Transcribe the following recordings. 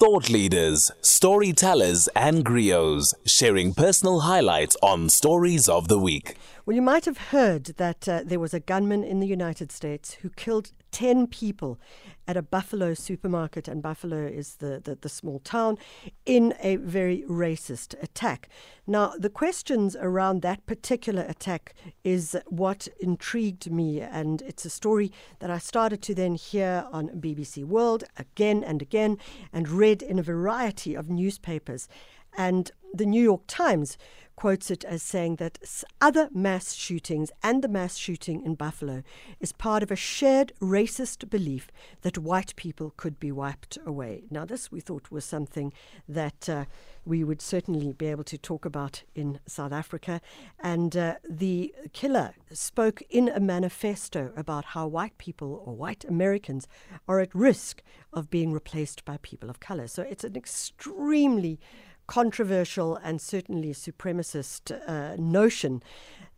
Thought leaders, storytellers, and griots sharing personal highlights on Stories of the Week. Well, you might have heard that uh, there was a gunman in the United States who killed 10 people at a Buffalo supermarket, and Buffalo is the, the, the, small town, in a very racist attack. Now, the questions around that particular attack is what intrigued me, and it's a story that I started to then hear on BBC World again and again and read in a variety of newspapers. And the New York Times quotes it as saying that other mass shootings and the mass shooting in Buffalo is part of a shared racist belief that white people could be wiped away. Now, this we thought was something that uh, we would certainly be able to talk about in South Africa. And uh, the killer spoke in a manifesto about how white people or white Americans are at risk of being replaced by people of color. So it's an extremely controversial and certainly supremacist uh, notion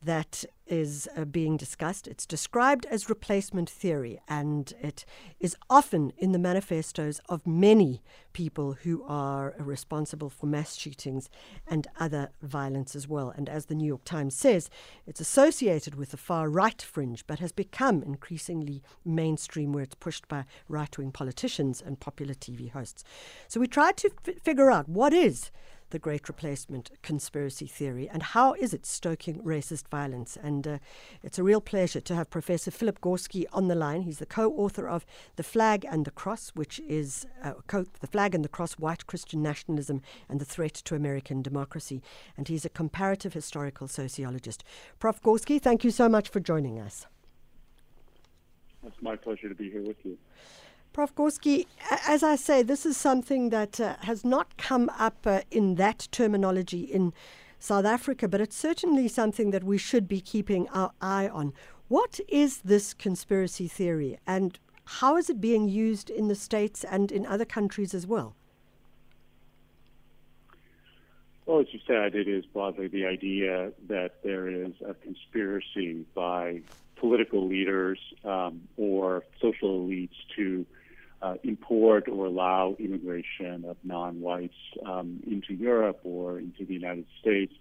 that is uh, being discussed. It's described as replacement theory, and it is often in the manifestos of many people who are responsible for mass shootings and other violence as well. And as the New York Times says, it's associated with the far right fringe, but has become increasingly mainstream where it's pushed by right wing politicians and popular TV hosts. So we tried to f- figure out what is the Great Replacement conspiracy theory and how is it stoking racist violence. And uh, it's a real pleasure to have Professor Philip Gorski on the line. He's the co-author of The Flag and the Cross, which is uh, co- The Flag and the Cross, White Christian Nationalism and the Threat to American Democracy. And he's a comparative historical sociologist. Prof. Gorski, thank you so much for joining us. It's my pleasure to be here with you. Prof. Gorski, as I say, this is something that uh, has not come up uh, in that terminology in South Africa, but it's certainly something that we should be keeping our eye on. What is this conspiracy theory, and how is it being used in the States and in other countries as well? Well, as you said, it is broadly the idea that there is a conspiracy by political leaders um, or social elites to uh, import or allow immigration of non-whites um, into Europe or into the United States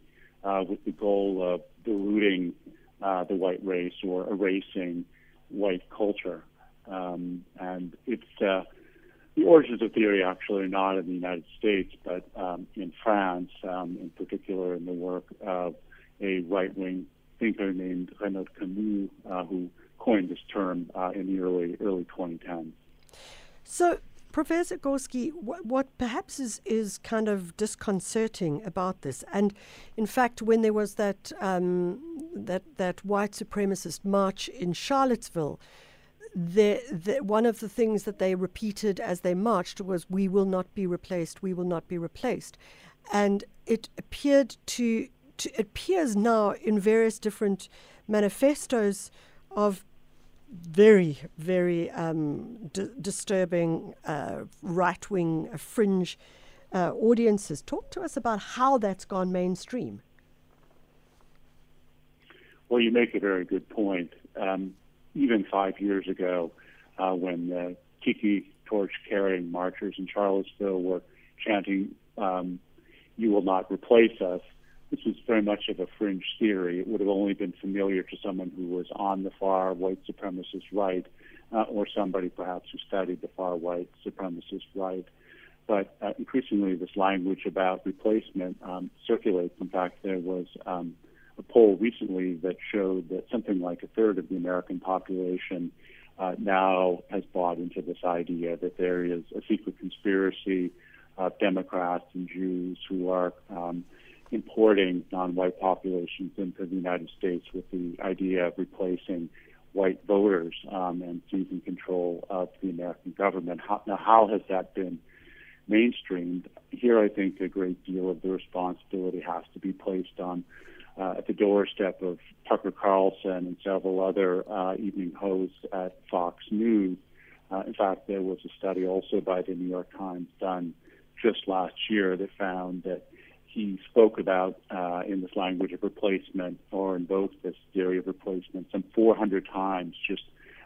uh, with the goal of diluting uh, the white race or erasing white culture. Um, and it's uh, the origins of theory actually are not in the United States, but um, in France, um, in particular in the work of a right-wing thinker named Renaud Camus, uh, who coined this term uh, in the early early 2010s. So, Professor Gorski, what, what, perhaps is, is kind of disconcerting about this, and in fact, when there was that um, that that white supremacist march in Charlottesville, the, the, one of the things that they repeated as they marched was, "We will not be replaced. We will not be replaced," and it appeared to, to it appears now in various different manifestos of very, very um, d- disturbing uh, right wing uh, fringe uh, audiences. Talk to us about how that's gone mainstream. Well, you make a very good point. Um, even five years ago, uh, when the tiki torch carrying marchers in Charlottesville were chanting, um, You will not replace us, this is very much of a fringe theory. It would have only been familiar to someone who was on the far white supremacist right, uh, or somebody perhaps who studied the far white supremacist right. But uh, increasingly, this language about replacement um, circulates. In fact, there was um, a poll recently that showed that something like a third of the American population uh, now has bought into this idea that there is a secret conspiracy of Democrats and Jews who are um, importing non-white populations into the United States with the idea of replacing white voters um, and seizing control of the American government. How, now, how has that been mainstreamed? Here, I think a great deal of the responsibility has to be placed on uh, at the doorstep of Tucker Carlson and several other uh, evening hosts at Fox News. Uh, in fact, there was a study also by the New York Times done just last year that found that he spoke about uh, in this language of replacement or invoked this theory of replacement some 400 times just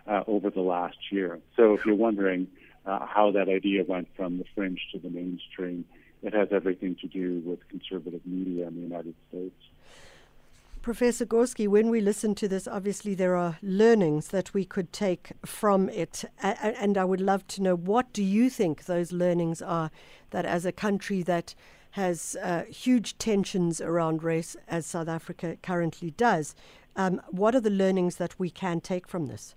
uh, over the last year. So if you're wondering uh, how that idea went from the fringe to the mainstream. It has everything to do with conservative media in the United States. Professor Gorski, when we listen to this, obviously there are learnings that we could take from it. And I would love to know what do you think those learnings are that as a country that has uh, huge tensions around race, as South Africa currently does, um, what are the learnings that we can take from this?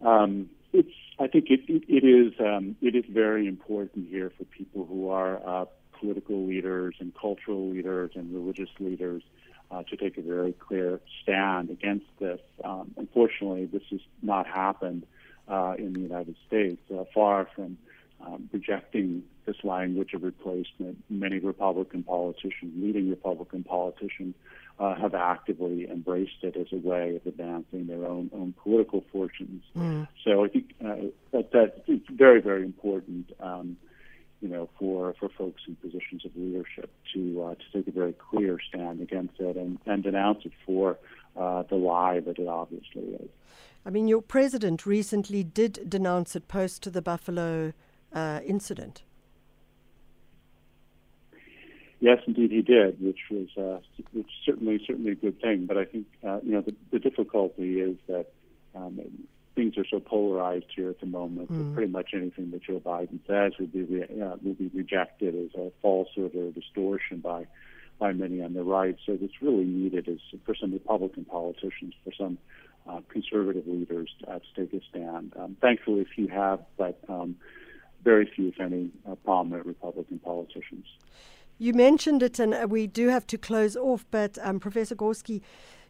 Um, it's, I think it, it, it is um, it is very important here for people who are uh, political leaders and cultural leaders and religious leaders uh, to take a very clear stand against this. Um, unfortunately, this has not happened uh, in the United States. Uh, far from um, rejecting this language of replacement, many Republican politicians, leading Republican politicians, uh, have actively embraced it as a way of advancing their own own political fortunes. Mm. So I think uh, that that it's very very important. Um, you know, for, for folks in positions of leadership to uh, to take a very clear stand against it and, and denounce it for uh, the lie that it obviously is. I mean, your president recently did denounce it post to the Buffalo uh, incident. Yes, indeed, he did, which was uh, which certainly certainly a good thing. But I think uh, you know the, the difficulty is that um, things are so polarized here at the moment mm. that pretty much anything that Joe Biden says will be re- uh, will be rejected as a falsehood or a distortion by by many on the right. So what's really needed is for some Republican politicians, for some uh, conservative leaders uh, to take a stand. Um, thankfully, if you have, but um, very few, if any, uh, prominent Republican politicians. You mentioned it, and uh, we do have to close off, but um, Professor Gorski,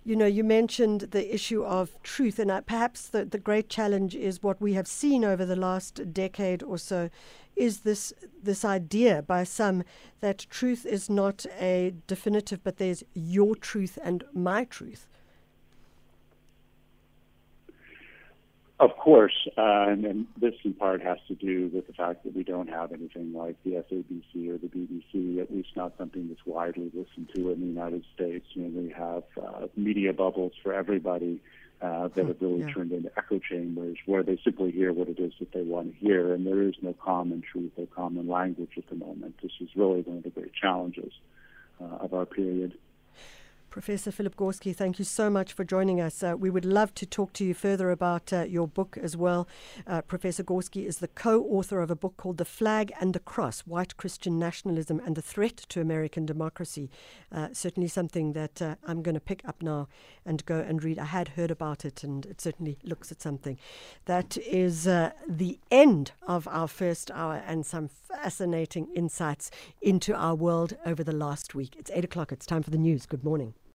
you know, you mentioned the issue of truth, and uh, perhaps the, the great challenge is what we have seen over the last decade or so is this this idea by some that truth is not a definitive, but there's your truth and my truth. Of course, uh, and, and, this in part has to do with the fact that we don't have anything like the SABC or the BBC, at least not something that's widely listened to in the United States. You know, we have uh, media bubbles for everybody uh, that have really yeah. turned into echo chambers where they simply hear what it is that they want to hear, and there is no common truth or common language at the moment. This is really one of the great challenges uh, of our period. Professor Philip Gorski, thank you so much for joining us. Uh, we would love to talk to you further about uh, your book as well. Uh, Professor Gorski is the co author of a book called The Flag and the Cross White Christian Nationalism and the Threat to American Democracy. Uh, certainly something that uh, I'm going to pick up now and go and read. I had heard about it and it certainly looks at something. That is uh, the end of our first hour and some fascinating insights into our world over the last week. It's 8 o'clock. It's time for the news. Good morning.